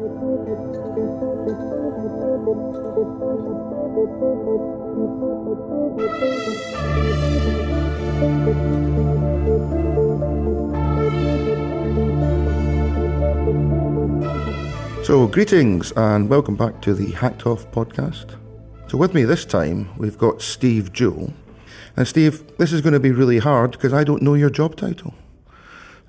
So, greetings and welcome back to the Hacked Off podcast. So, with me this time, we've got Steve Jewell. And, Steve, this is going to be really hard because I don't know your job title.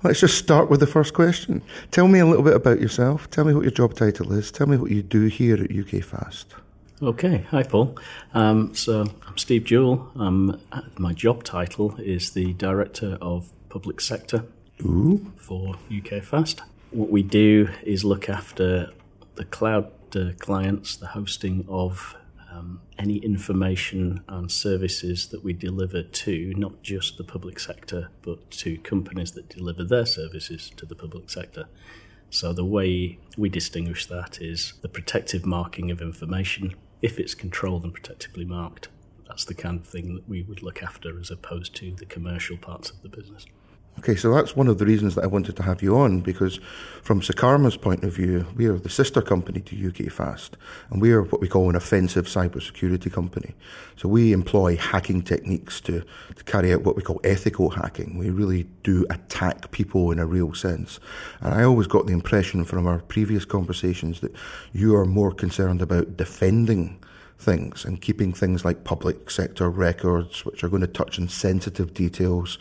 Let's just start with the first question. Tell me a little bit about yourself. Tell me what your job title is. Tell me what you do here at UK Fast. Okay, hi Paul. Um, so I'm Steve Jewell. Um, my job title is the Director of Public Sector Ooh. for UK Fast. What we do is look after the cloud uh, clients, the hosting of any information and services that we deliver to not just the public sector, but to companies that deliver their services to the public sector. So the way we distinguish that is the protective marking of information. If it's controlled and protectively marked, that's the kind of thing that we would look after as opposed to the commercial parts of the business. Okay, so that's one of the reasons that I wanted to have you on because, from Secarma's point of view, we are the sister company to UK Fast, and we are what we call an offensive cybersecurity company. So we employ hacking techniques to, to carry out what we call ethical hacking. We really do attack people in a real sense. And I always got the impression from our previous conversations that you are more concerned about defending things and keeping things like public sector records, which are going to touch on sensitive details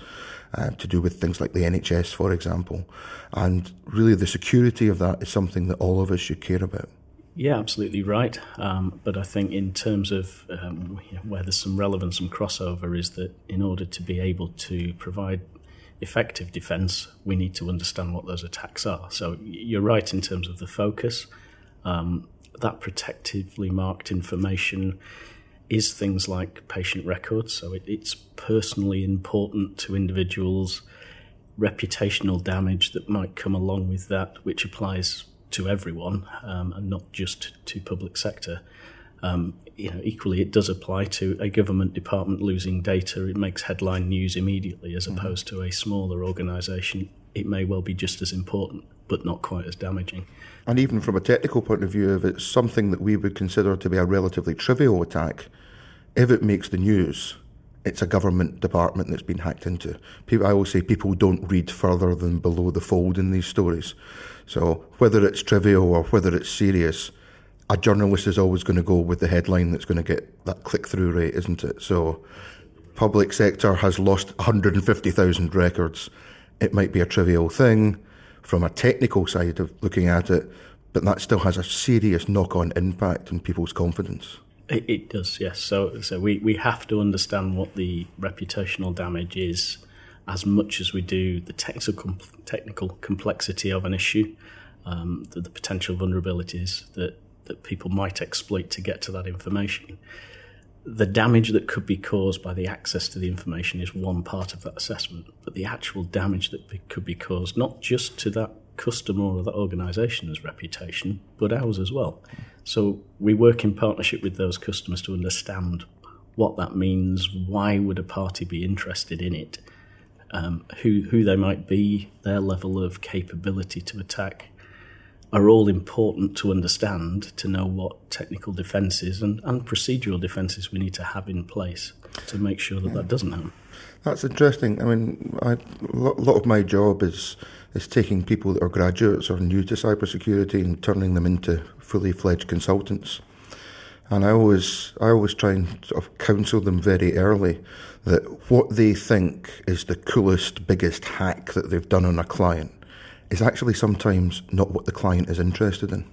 uh, to do with things like the NHS, for example. And really, the security of that is something that all of us should care about. Yeah, absolutely right. Um, but I think in terms of um, where there's some relevance and crossover is that in order to be able to provide effective defence, we need to understand what those attacks are. So you're right in terms of the focus. Um, that protectively marked information is things like patient records. So it, it's personally important to individuals, reputational damage that might come along with that, which applies to everyone um, and not just to public sector. Um, you know, equally, it does apply to a government department losing data. It makes headline news immediately, as mm-hmm. opposed to a smaller organisation. It may well be just as important, but not quite as damaging. And even from a technical point of view, if it's something that we would consider to be a relatively trivial attack, if it makes the news, it's a government department that's been hacked into. People, I always say people don't read further than below the fold in these stories. So whether it's trivial or whether it's serious, a journalist is always going to go with the headline that's going to get that click through rate, isn't it? So public sector has lost 150,000 records. It might be a trivial thing from a technical side of looking at it, but that still has a serious knock on impact on people's confidence. It, it, does, yes. So, so we, we have to understand what the reputational damage is as much as we do the technical technical complexity of an issue, um, the, the potential vulnerabilities that, that people might exploit to get to that information. The damage that could be caused by the access to the information is one part of that assessment, but the actual damage that could be caused not just to that customer or that organisation's reputation, but ours as well. So we work in partnership with those customers to understand what that means, why would a party be interested in it, um, who who they might be, their level of capability to attack, are all important to understand to know what technical defences and, and procedural defences we need to have in place to make sure that that doesn't happen. That's interesting. I mean, I, a lot of my job is is taking people that are graduates or new to cybersecurity and turning them into fully fledged consultants. And I always, I always try and sort of counsel them very early that what they think is the coolest, biggest hack that they've done on a client is actually sometimes not what the client is interested in.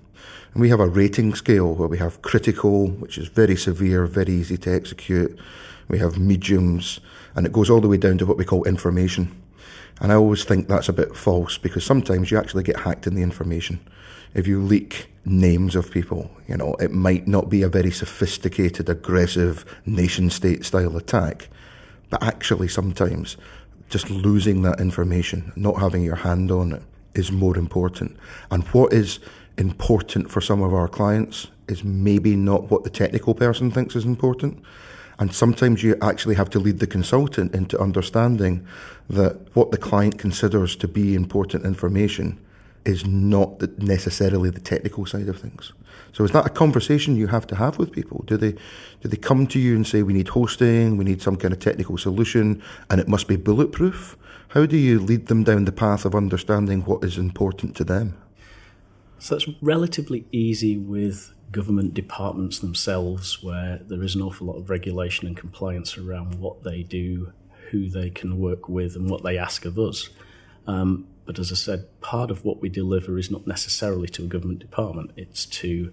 And we have a rating scale where we have critical, which is very severe, very easy to execute. We have mediums, and it goes all the way down to what we call information. And I always think that's a bit false because sometimes you actually get hacked in the information. If you leak names of people, you know, it might not be a very sophisticated, aggressive nation state style attack, but actually sometimes just losing that information, not having your hand on it, is more important. And what is important for some of our clients is maybe not what the technical person thinks is important. And sometimes you actually have to lead the consultant into understanding that what the client considers to be important information is not the, necessarily the technical side of things. So is that a conversation you have to have with people? Do they do they come to you and say we need hosting, we need some kind of technical solution, and it must be bulletproof? How do you lead them down the path of understanding what is important to them? So it's relatively easy with government departments themselves, where there is an awful lot of regulation and compliance around what they do, who they can work with, and what they ask of us. Um, but as I said, part of what we deliver is not necessarily to a government department, it's to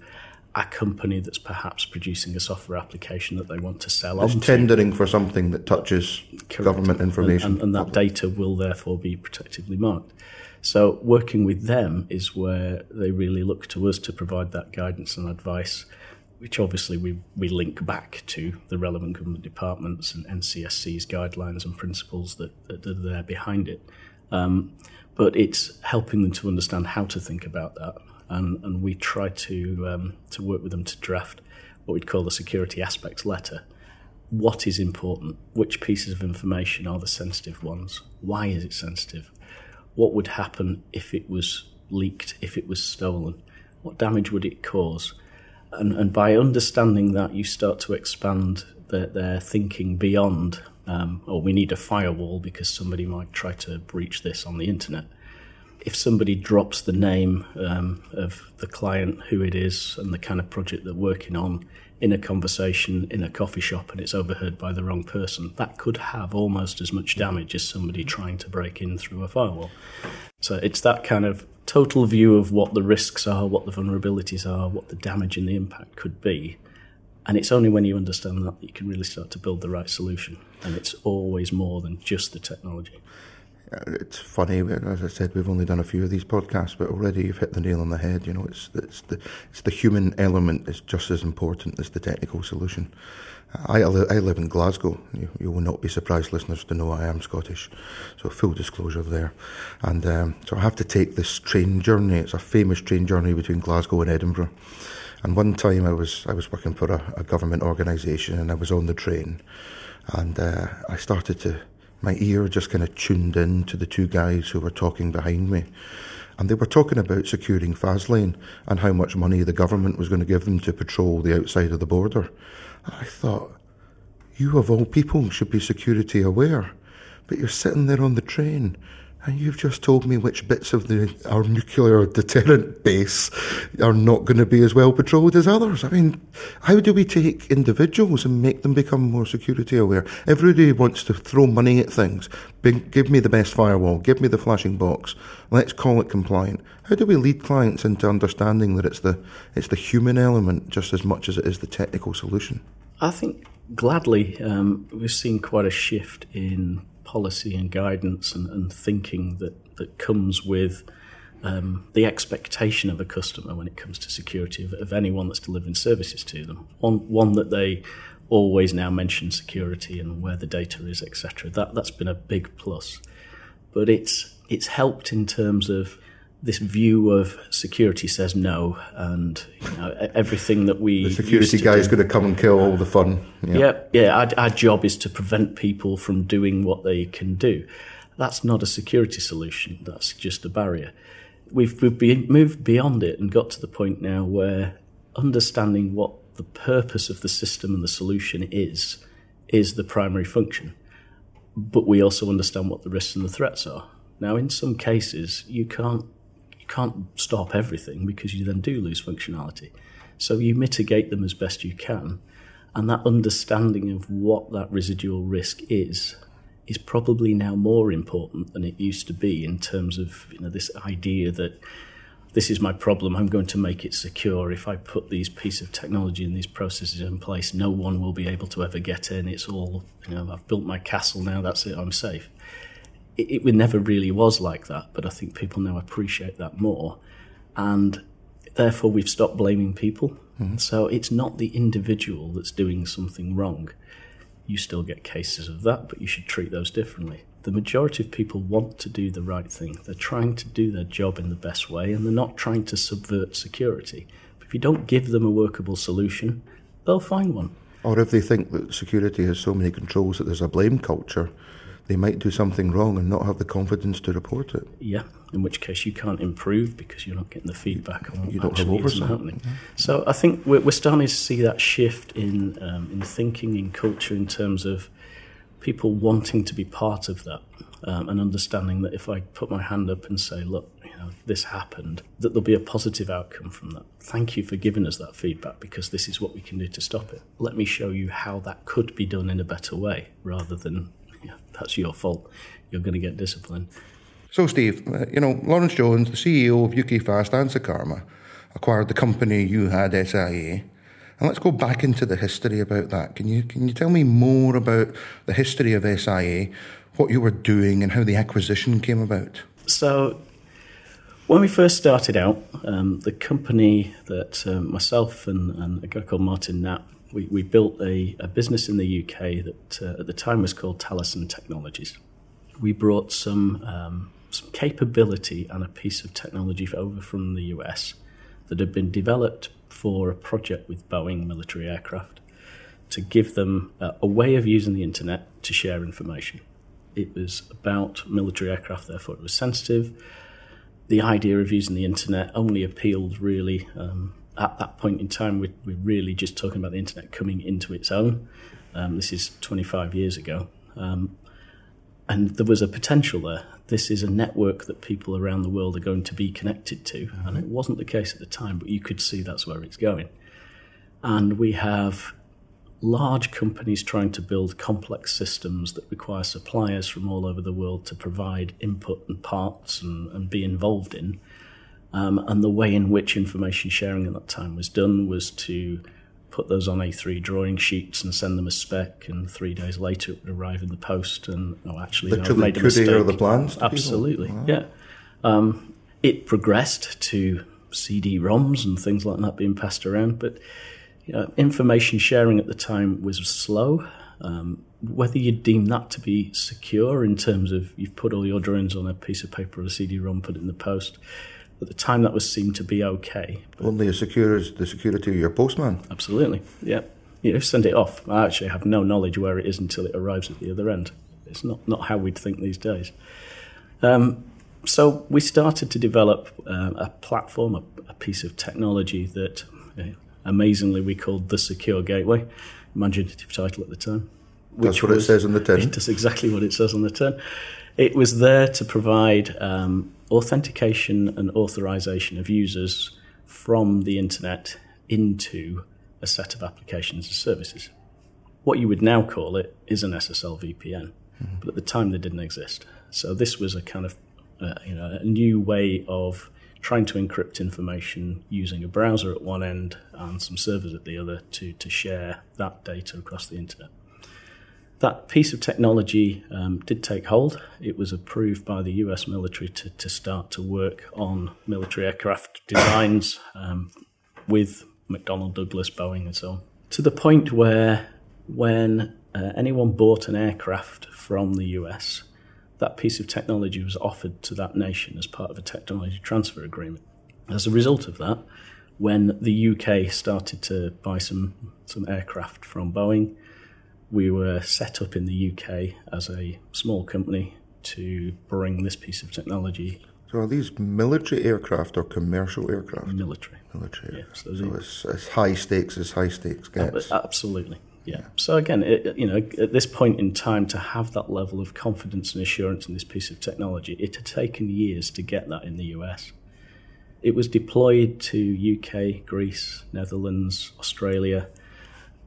a company that's perhaps producing a software application that they want to sell It's tendering for something that touches government information. And, and, and that data will therefore be protectively marked. So working with them is where they really look to us to provide that guidance and advice, which obviously we, we link back to the relevant government departments and NCSC's guidelines and principles that, that are there behind it. Um, but it's helping them to understand how to think about that. And, and we try to, um, to work with them to draft what we'd call the security aspects letter. What is important? Which pieces of information are the sensitive ones? Why is it sensitive? What would happen if it was leaked, if it was stolen? What damage would it cause? And, and by understanding that, you start to expand their, their thinking beyond um, or we need a firewall because somebody might try to breach this on the internet. If somebody drops the name um, of the client, who it is, and the kind of project they're working on in a conversation in a coffee shop and it's overheard by the wrong person, that could have almost as much damage as somebody trying to break in through a firewall. So it's that kind of total view of what the risks are, what the vulnerabilities are, what the damage and the impact could be and it's only when you understand that, that you can really start to build the right solution. And it's always more than just the technology. It's funny, as I said, we've only done a few of these podcasts, but already you've hit the nail on the head. You know, it's it's the it's the human element is just as important as the technical solution. I, I live in Glasgow. You, you, will not be surprised, listeners, to know I am Scottish. So full disclosure there. And um, so I have to take this train journey. It's a famous train journey between Glasgow and Edinburgh. And one time I was I was working for a, a government organisation and I was on the train, and uh, I started to my ear just kind of tuned in to the two guys who were talking behind me. And they were talking about securing Faslane and how much money the government was going to give them to patrol the outside of the border. I thought, you of all people should be security aware, but you're sitting there on the train and you've just told me which bits of the our nuclear deterrent base are not going to be as well patrolled as others. I mean, how do we take individuals and make them become more security aware? Everybody wants to throw money at things. give me the best firewall. Give me the flashing box. Let's call it compliant. How do we lead clients into understanding that it's the it's the human element just as much as it is the technical solution? I think gladly um, we've seen quite a shift in policy and guidance and, and thinking that, that comes with um, the expectation of a customer when it comes to security of, of, anyone that's delivering services to them. One, one that they always now mention security and where the data is, etc. That that's been a big plus, but it's it's helped in terms of this view of security says no, and you know, everything that we the security guy is going to come and kill all the fun. Yeah, yeah. yeah our, our, job is to prevent people from doing what they can do. That's not a security solution. That's just a barrier. We've we've been, moved beyond it and got to the point now where understanding what the purpose of the system and the solution is is the primary function. But we also understand what the risks and the threats are. Now, in some cases, you can't you can't stop everything because you then do lose functionality. So you mitigate them as best you can. And that understanding of what that residual risk is is probably now more important than it used to be in terms of you know this idea that this is my problem i'm going to make it secure if i put these piece of technology and these processes in place no one will be able to ever get in it's all you know i've built my castle now that's it i'm safe it, it never really was like that, but I think people now appreciate that more. And therefore, we've stopped blaming people. Mm-hmm. So it's not the individual that's doing something wrong. You still get cases of that, but you should treat those differently. The majority of people want to do the right thing. They're trying to do their job in the best way, and they're not trying to subvert security. But if you don't give them a workable solution, they'll find one. Or if they think that security has so many controls that there's a blame culture, they might do something wrong and not have the confidence to report it. Yeah, in which case you can't improve because you're not getting the feedback on You don't have oversight. happening. So I think we're, we're starting to see that shift in um, in thinking, in culture, in terms of people wanting to be part of that um, and understanding that if I put my hand up and say, look, you know, this happened, that there'll be a positive outcome from that. Thank you for giving us that feedback because this is what we can do to stop it. Let me show you how that could be done in a better way rather than, yeah, that's your fault. You're going to get disciplined. So, Steve, uh, you know, Lawrence Jones, the CEO of UK Fast and Secarma, acquired the company you had, SIA. And let's go back into the history about that. Can you can you tell me more about the history of SIA, what you were doing, and how the acquisition came about? So, when we first started out, um, the company that um, myself and, and a guy called Martin Knapp, we, we built a, a business in the UK that uh, at the time was called Taliesin Technologies. We brought some, um, some capability and a piece of technology over from the US that had been developed for a project with Boeing military aircraft to give them uh, a way of using the internet to share information. It was about military aircraft, therefore it was sensitive the idea of using the internet only appealed really um, at that point in time. We're, we're, really just talking about the internet coming into its own. Um, this is 25 years ago. Um, and there was a potential there. This is a network that people around the world are going to be connected to. Mm-hmm. And it wasn't the case at the time, but you could see that's where it's going. And we have large companies trying to build complex systems that require suppliers from all over the world to provide input and parts and, and be involved in. Um, and the way in which information sharing at that time was done was to put those on A3 drawing sheets and send them a spec, and three days later it would arrive in the post. And oh, actually, Literally I made a mistake. the plans. Absolutely, wow. yeah. Um, it progressed to CD-ROMs and things like that being passed around, but you know, information sharing at the time was slow. Um, whether you deem that to be secure in terms of you've put all your drawings on a piece of paper or a CD-ROM, put it in the post. At the time, that was seen to be okay. Only as secure as the security of your postman. Absolutely, yeah. You know, send it off. I actually have no knowledge where it is until it arrives at the other end. It's not, not how we'd think these days. Um, so we started to develop uh, a platform, a, a, piece of technology that uh, amazingly we called the Secure Gateway. Imaginative title at the time. That's what was, it says on the tin. It does exactly what it says on the tin. It was there to provide um, authentication and authorization of users from the internet into a set of applications and services. What you would now call it is an SSL VPN, mm-hmm. but at the time they didn't exist. So this was a kind of uh, you know a new way of trying to encrypt information using a browser at one end and some servers at the other to, to share that data across the internet. That piece of technology um, did take hold. It was approved by the US military to, to start to work on military aircraft designs um, with McDonnell Douglas, Boeing, and so on. To the point where, when uh, anyone bought an aircraft from the US, that piece of technology was offered to that nation as part of a technology transfer agreement. As a result of that, when the UK started to buy some, some aircraft from Boeing, we were set up in the UK as a small company to bring this piece of technology. So are these military aircraft or commercial aircraft? Military. Military. Yeah, so, so it's as high stakes as high stakes gets. Absolutely. Yeah. So again, it, you know, at this point in time, to have that level of confidence and assurance in this piece of technology, it had taken years to get that in the US. It was deployed to UK, Greece, Netherlands, Australia.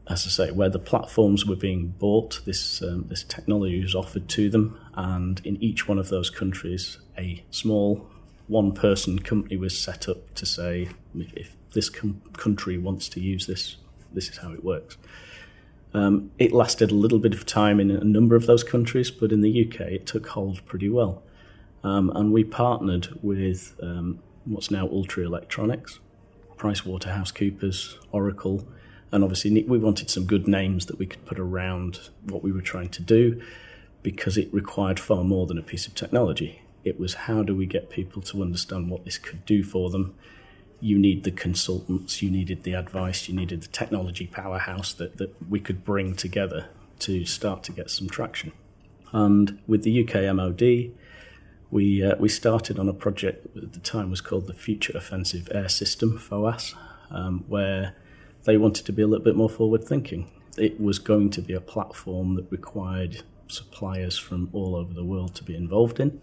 As I say, where the platforms were being bought, this um, this technology was offered to them, and in each one of those countries, a small one-person company was set up to say, if this com- country wants to use this, this is how it works. Um, it lasted a little bit of time in a number of those countries, but in the UK it took hold pretty well. Um, and we partnered with um, what's now Ultra Electronics, PricewaterhouseCoopers, Oracle, and obviously we wanted some good names that we could put around what we were trying to do because it required far more than a piece of technology. It was how do we get people to understand what this could do for them you need the consultants, you needed the advice, you needed the technology powerhouse that, that we could bring together to start to get some traction. And with the UK MOD, we uh, we started on a project that at the time was called the Future Offensive Air System (FOAS), um, where they wanted to be a little bit more forward thinking. It was going to be a platform that required suppliers from all over the world to be involved in.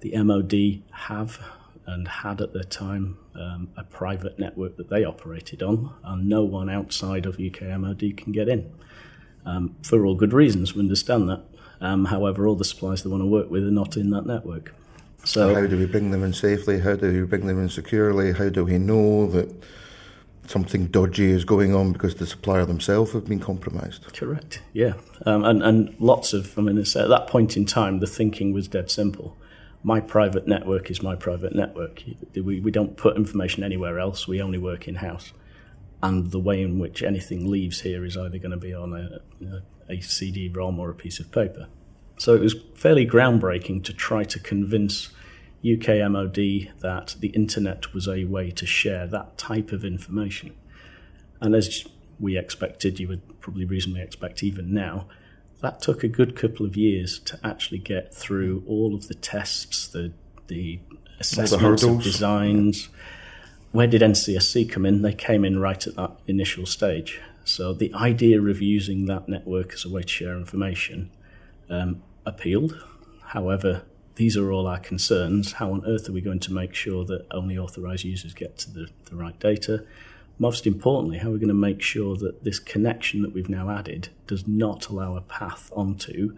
The MOD have and had at the time um, a private network that they operated on, and no one outside of UK MOD can get in. Um, for all good reasons, we understand that. Um, however, all the suppliers they want to work with are not in that network. So, how do we bring them in safely? How do we bring them in securely? How do we know that something dodgy is going on because the supplier themselves have been compromised? Correct. Yeah, um, and and lots of. I mean, at that point in time, the thinking was dead simple. My private network is my private network. We we don't put information anywhere else. We only work in house and the way in which anything leaves here is either going to be on a, a CD-ROM or a piece of paper. So it was fairly groundbreaking to try to convince UK MOD that the internet was a way to share that type of information. And as we expected, you would probably reasonably expect even now, that took a good couple of years to actually get through all of the tests, the the assessments the of designs. Yeah where did NCSC come in? They came in right at that initial stage. So the idea of using that network as a way to share information um, appealed. However, these are all our concerns. How on earth are we going to make sure that only authorized users get to the, the right data? Most importantly, how are we going to make sure that this connection that we've now added does not allow a path onto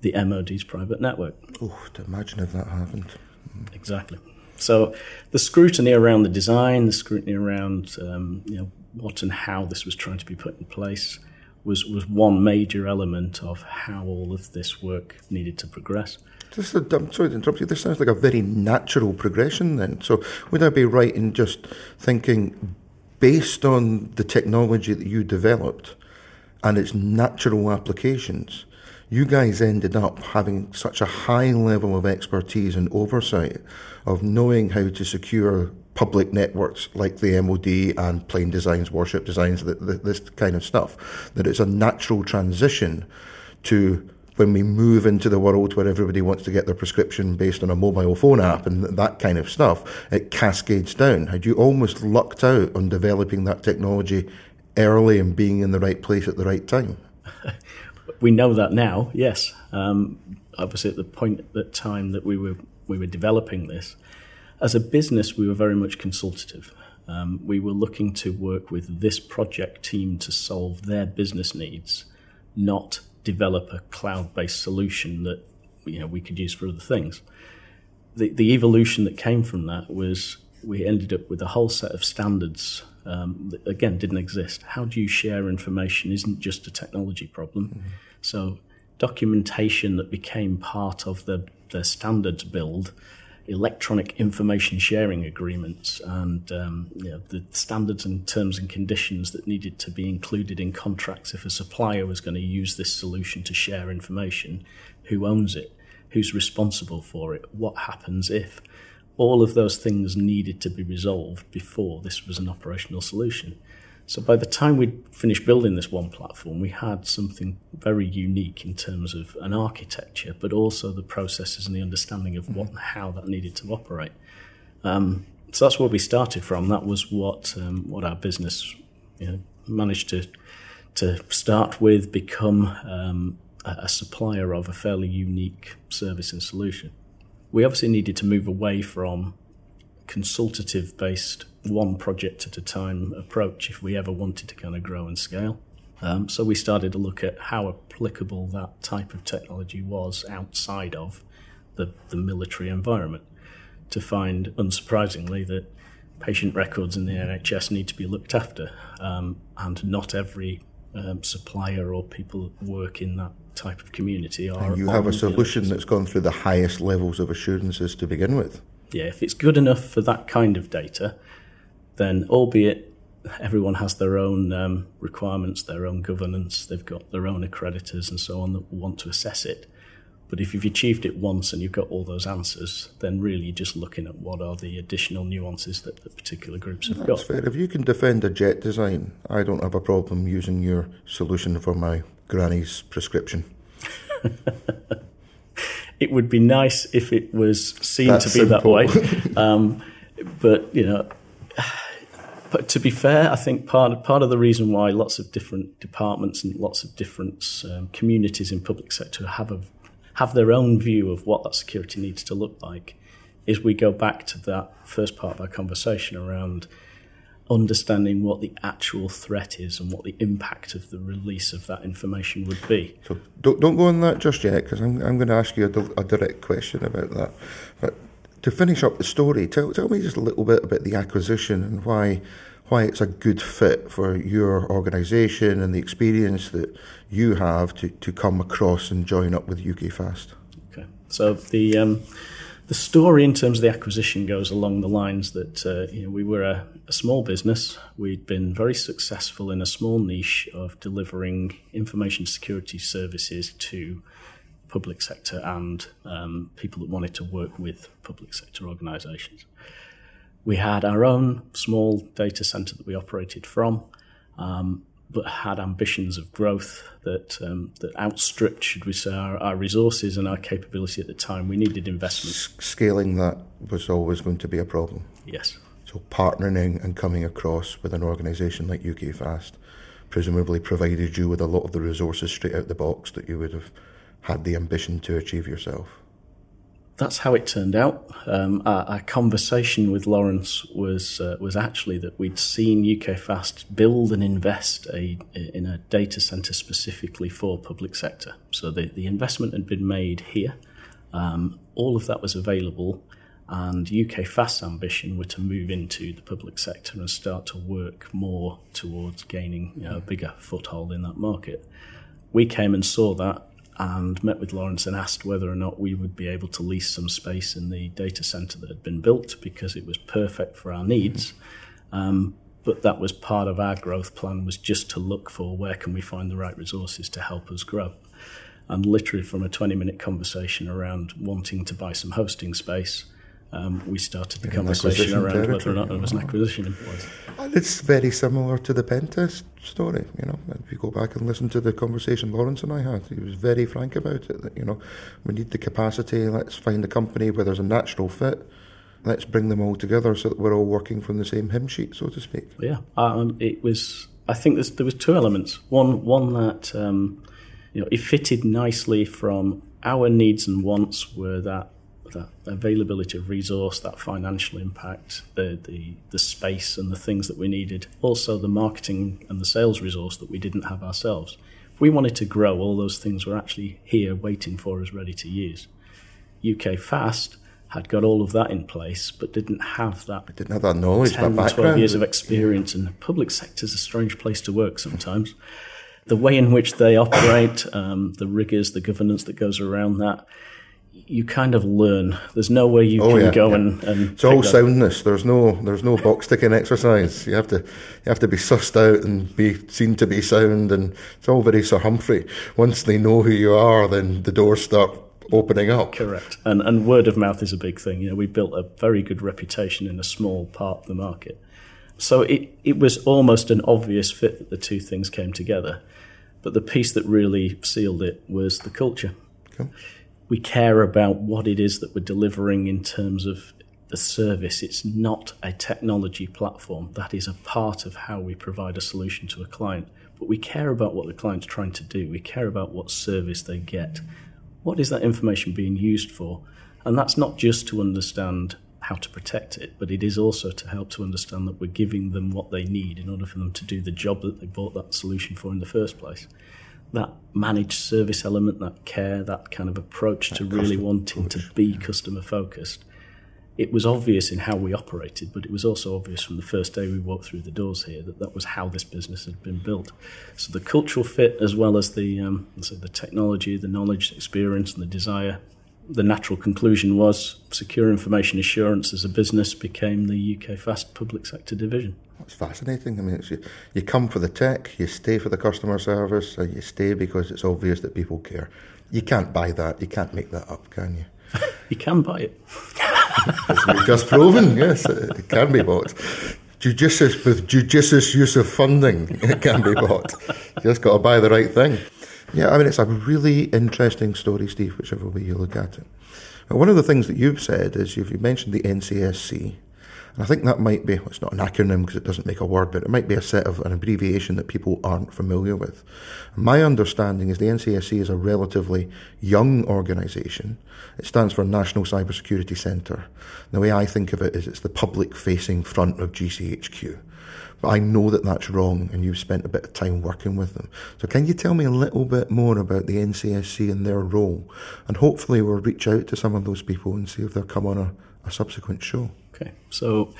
the MOD's private network? Oh, imagine if that happened. Exactly. So the scrutiny around the design, the scrutiny around um, you know what and how this was trying to be put in place was was one major element of how all of this work needed to progress. This, I'm sorry to interrupt you. This sounds like a very natural progression. Then, so would I be right in just thinking, based on the technology that you developed and its natural applications, you guys ended up having such a high level of expertise and oversight of knowing how to secure public networks like the MOD and plane designs, warship designs, this kind of stuff, that it's a natural transition to when we move into the world where everybody wants to get their prescription based on a mobile phone app and that kind of stuff, it cascades down. Had you almost lucked out on developing that technology early and being in the right place at the right time? we know that now. Yes, um, obviously at the point at time that we were we were developing this, as a business, we were very much consultative. Um, we were looking to work with this project team to solve their business needs, not develop a cloud-based solution that you know we could use for other things. The the evolution that came from that was we ended up with a whole set of standards um, that again didn't exist. How do you share information isn't just a technology problem. Mm-hmm. So documentation that became part of the, the standards build, electronic information sharing agreements, and um, you know, the standards and terms and conditions that needed to be included in contracts if a supplier was going to use this solution to share information, who owns it, who's responsible for it, what happens if. All of those things needed to be resolved before this was an operational solution. So by the time we'd finished building this one platform, we had something very unique in terms of an architecture, but also the processes and the understanding of what and how that needed to operate. Um, so that's where we started from. That was what um, what our business you know, managed to to start with, become um, a, a supplier of a fairly unique service and solution. We obviously needed to move away from consultative based one project at a time approach if we ever wanted to kind of grow and scale. Um, so we started to look at how applicable that type of technology was outside of the, the military environment to find, unsurprisingly, that patient records in the NHS need to be looked after, um, and not every um, supplier or people that work in that type of community are. And you have a solution that's gone through the highest levels of assurances to begin with yeah, if it's good enough for that kind of data, then albeit everyone has their own um, requirements, their own governance, they've got their own accreditors and so on that want to assess it. But if you've achieved it once and you've got all those answers, then really you're just looking at what are the additional nuances that the particular groups have That's got. fair. If you can defend a jet design, I don't have a problem using your solution for my granny's prescription. it would be nice if it was seen That's to be simple. that way. Um, but you know, but to be fair, I think part of, part of the reason why lots of different departments and lots of different um, communities in public sector have a, have their own view of what that security needs to look like is we go back to that first part of our conversation around understanding what the actual threat is and what the impact of the release of that information would be. So don't, don't go on that just yet, because I'm, I'm going to ask you a, a, direct question about that. But to finish up the story, tell, tell me just a little bit about the acquisition and why why it's a good fit for your organisation and the experience that you have to, to come across and join up with UK Fast. Okay, so the um, the story in terms of the acquisition goes along the lines that uh, you know, we were a, a, small business. We'd been very successful in a small niche of delivering information security services to public sector and um, people that wanted to work with public sector organisations. We had our own small data centre that we operated from. Um, but had ambitions of growth that um, that outstripped, should we say, our, our, resources and our capability at the time. We needed investment. S- scaling that was always going to be a problem. Yes. So partnering and coming across with an organisation like UK Fast presumably provided you with a lot of the resources straight out the box that you would have had the ambition to achieve yourself that's how it turned out. Um, our, our, conversation with Lawrence was uh, was actually that we'd seen UK Fast build and invest a, in a data center specifically for public sector. So the, the investment had been made here. Um, all of that was available, and UK Fast's ambition were to move into the public sector and start to work more towards gaining you know, a bigger foothold in that market. We came and saw that and met with Lawrence and asked whether or not we would be able to lease some space in the data center that had been built because it was perfect for our needs. Um, but that was part of our growth plan was just to look for where can we find the right resources to help us grow. And literally from a 20 minute conversation around wanting to buy some hosting space, um, we started the conversation around whether or not there was an acquisition in. It's very similar to the Pentest story. You know, if you go back and listen to the conversation Lawrence and I had, he was very frank about it. That you know, we need the capacity. Let's find a company where there's a natural fit. Let's bring them all together so that we're all working from the same hymn sheet, so to speak. Yeah, um, it was. I think there was two elements. One, one that um, you know, it fitted nicely from our needs and wants were that that availability of resource, that financial impact, the, the, the space and the things that we needed, also the marketing and the sales resource that we didn't have ourselves. If we wanted to grow, all those things were actually here waiting for us, ready to use. UK Fast had got all of that in place, but didn't have that. It didn't have that knowledge, 10, that background. 12 years of experience, yeah. and the public sector is a strange place to work sometimes. the way in which they operate, um, the rigors, the governance that goes around that, you kind of learn. There's no way you oh, can yeah, go yeah. and, and it's all soundness. There's no there's no box ticking exercise. You have to you have to be sussed out and be seen to be sound, and it's all very Sir Humphrey. Once they know who you are, then the doors start opening up. Correct, and and word of mouth is a big thing. You know, we built a very good reputation in a small part of the market, so it it was almost an obvious fit that the two things came together. But the piece that really sealed it was the culture. We care about what it is that we're delivering in terms of the service. It's not a technology platform. That is a part of how we provide a solution to a client. But we care about what the client's trying to do. We care about what service they get. What is that information being used for? And that's not just to understand how to protect it, but it is also to help to understand that we're giving them what they need in order for them to do the job that they bought that solution for in the first place that managed service element, that care, that kind of approach that to really wanting approach, to be yeah. customer focused. It was obvious in how we operated, but it was also obvious from the first day we walked through the doors here that that was how this business had been built. So the cultural fit, as well as the um, so the technology, the knowledge, the experience, and the desire the natural conclusion was secure information assurance as a business became the UK Fast public sector division. It's fascinating. I mean, you, you come for the tech, you stay for the customer service, and you stay because it's obvious that people care. You can't buy that. You can't make that up, can you? you can buy it. It's just proven, yes, it can be bought. Judicious with judicious use of funding, it can be bought. You just got to buy the right thing. Yeah, I mean, it's a really interesting story, Steve, whichever way you look at it. But one of the things that you've said is you've mentioned the NCSC, and I think that might be, well, it's not an acronym because it doesn't make a word, but it might be a set of an abbreviation that people aren't familiar with. My understanding is the NCSC is a relatively young organisation. It stands for National Cybersecurity Centre. The way I think of it is it's the public facing front of GCHQ. But I know that that's wrong, and you've spent a bit of time working with them. So, can you tell me a little bit more about the NCSC and their role? And hopefully, we'll reach out to some of those people and see if they'll come on a, a subsequent show. Okay, so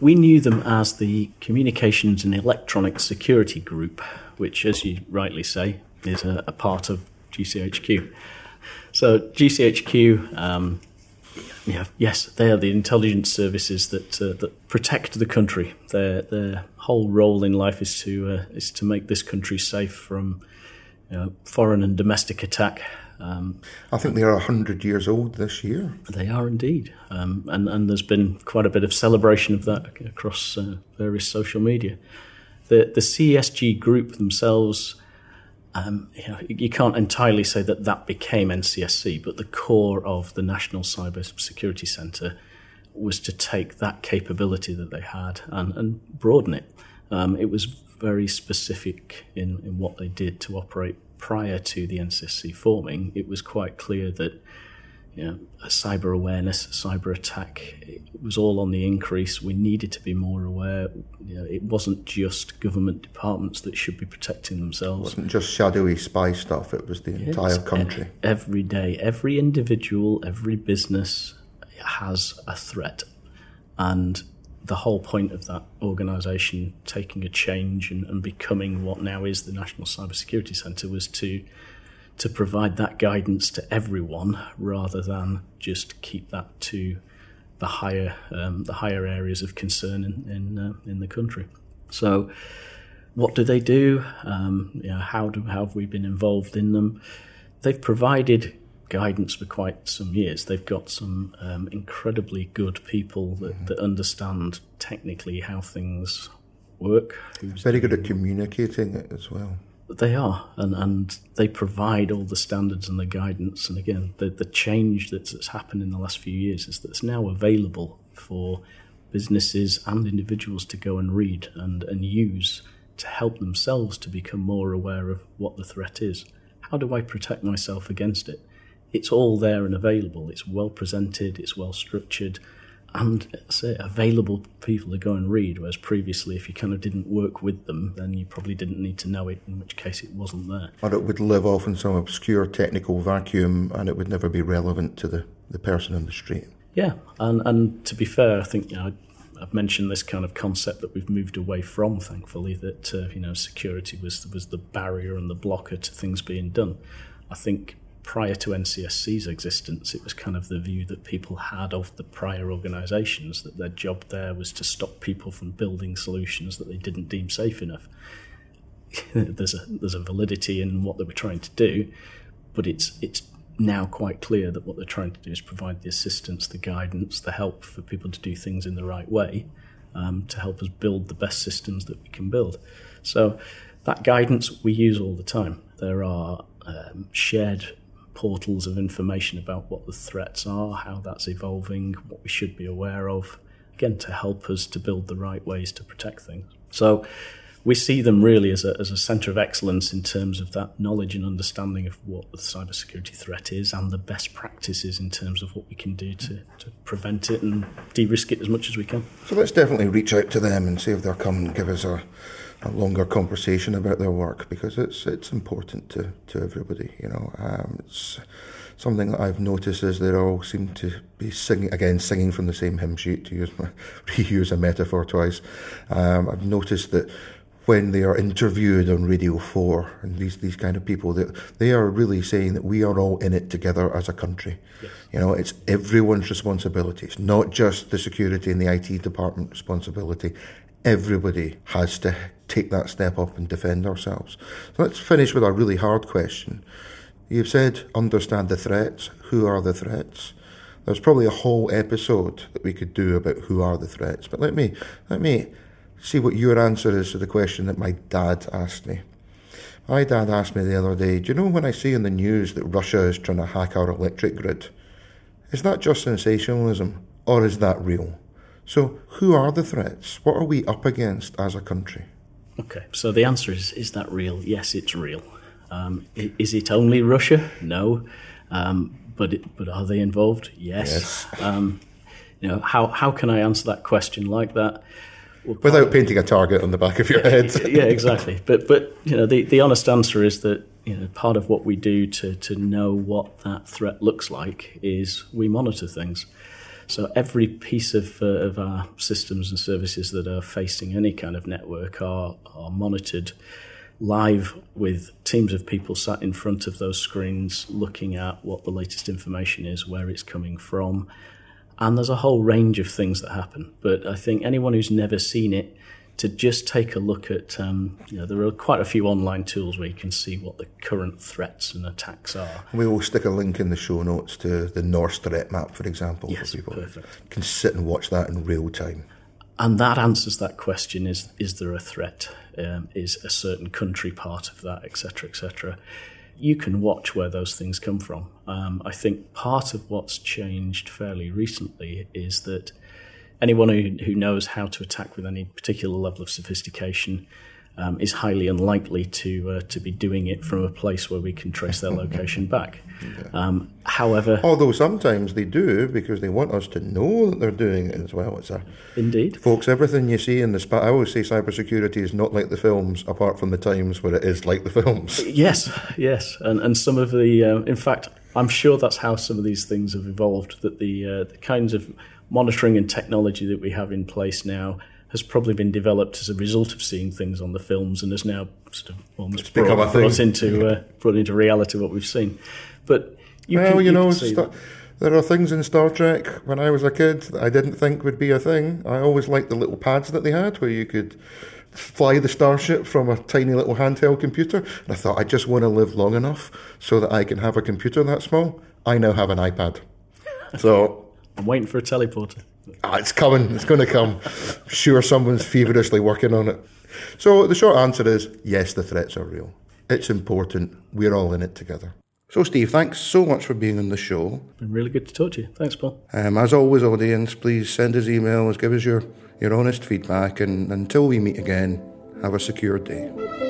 we knew them as the Communications and Electronic Security Group, which, as you rightly say, is a, a part of GCHQ. So GCHQ, um, yeah, yes, they are the intelligence services that uh, that protect the country. Their their whole role in life is to uh, is to make this country safe from you know, foreign and domestic attack. Um, I think they are 100 years old this year. They are indeed. Um, and, and there's been quite a bit of celebration of that across uh, various social media. The, the CSG group themselves, um, you, know, you can't entirely say that that became NCSC, but the core of the National Cyber Security Centre was to take that capability that they had and, and broaden it. Um, it was very specific in, in what they did to operate prior to the NCSC forming, it was quite clear that you know, cyber awareness, cyber attack, it was all on the increase. We needed to be more aware. You know, it wasn't just government departments that should be protecting themselves. It wasn't just shadowy spy stuff, it was the entire country. Every day, every individual, every business has a threat. And the whole point of that organisation taking a change and, and, becoming what now is the National Cybersecurity Centre was to to provide that guidance to everyone rather than just keep that to the higher um, the higher areas of concern in in, uh, in, the country. So, what do they do? Um, you know, how do how have we been involved in them? They've provided guidance for quite some years. They've got some um, incredibly good people that, mm-hmm. that understand technically how things work. Very good at communicating it as well. They are, and, and they provide all the standards and the guidance. And again, the, the change that's, that's happened in the last few years is that it's now available for businesses and individuals to go and read and, and use to help themselves to become more aware of what the threat is. How do I protect myself against it? it's all there and available. It's well presented, it's well structured, and say available people to go and read. Whereas previously, if you kind of didn't work with them, then you probably didn't need to know it. In which case, it wasn't there. Or it would live off in some obscure technical vacuum, and it would never be relevant to the, the person in the street. Yeah, and and to be fair, I think you know. I've mentioned this kind of concept that we've moved away from, thankfully, that uh, you know security was was the barrier and the blocker to things being done. I think prior to NCSC's existence, it was kind of the view that people had of the prior organisations that their job there was to stop people from building solutions that they didn't deem safe enough. there's a there's a validity in what they were trying to do, but it's it's now quite clear that what they're trying to do is provide the assistance, the guidance, the help for people to do things in the right way, um, to help us build the best systems that we can build. So that guidance we use all the time. There are um, shared portals of information about what the threats are, how that's evolving, what we should be aware of, again, to help us to build the right ways to protect things. So we see them really as a, as a centre of excellence in terms of that knowledge and understanding of what the cybersecurity threat is and the best practices in terms of what we can do to, to prevent it and de risk it as much as we can. So let's definitely reach out to them and see if they'll come and give us a a longer conversation about their work because it's it's important to, to everybody. You know, um, it's something that I've noticed is they all seem to be singing again, singing from the same hymn sheet. To use my, reuse a metaphor twice, um, I've noticed that when they are interviewed on Radio Four and these these kind of people that they are really saying that we are all in it together as a country. Yes. You know, it's everyone's responsibility. It's not just the security and the IT department responsibility everybody has to take that step up and defend ourselves. So let's finish with a really hard question. You've said understand the threats. Who are the threats? There's probably a whole episode that we could do about who are the threats. But let me let me see what your answer is to the question that my dad asked me. My dad asked me the other day, Do you know when I see in the news that Russia is trying to hack our electric grid? Is that just sensationalism or is that real? So, who are the threats? What are we up against as a country? Okay, so the answer is is that real? Yes, it's real. Um, is it only Russia? No. Um, but, it, but are they involved? Yes. yes. Um, you know, how, how can I answer that question like that? Well, Without painting a target on the back of your head. yeah, exactly. But but you know, the, the honest answer is that you know part of what we do to to know what that threat looks like is we monitor things. So every piece of, uh, of our systems and services that are facing any kind of network are are monitored live with teams of people sat in front of those screens looking at what the latest information is, where it's coming from, and there's a whole range of things that happen. But I think anyone who's never seen it, to just take a look at, um, you know, there are quite a few online tools where you can see what the current threats and attacks are. We will stick a link in the show notes to the Norse threat map, for example, yes, for people perfect. can sit and watch that in real time. And that answers that question: Is is there a threat? Um, is a certain country part of that, etc., etc you can watch where those things come from. Um, I think part of what's changed fairly recently is that anyone who, who knows how to attack with any particular level of sophistication um, is highly unlikely to uh, to be doing it from a place where we can trace their location back. Yeah. Um, however, although sometimes they do because they want us to know that they're doing it as well. It's a, indeed, folks. Everything you see in the spa, I always say cybersecurity is not like the films, apart from the times where it is like the films. Yes, yes, and and some of the, uh, in fact, I'm sure that's how some of these things have evolved. That the uh, the kinds of monitoring and technology that we have in place now has probably been developed as a result of seeing things on the films and has now sort of almost brought, brought into uh, brought into reality what we've seen. But you well, can, you, you know, st- there are things in Star Trek when I was a kid that I didn't think would be a thing. I always liked the little pads that they had where you could fly the starship from a tiny little handheld computer. And I thought I just want to live long enough so that I can have a computer that small. I now have an iPad. So I'm waiting for a teleporter. Ah, it's coming. It's going to come. I'm sure someone's feverishly working on it. So the short answer is yes, the threats are real. It's important. We're all in it together. So, Steve, thanks so much for being on the show. It's Been really good to talk to you. Thanks, Paul. Um, as always, audience, please send us emails, give us your, your honest feedback, and until we meet again, have a secure day.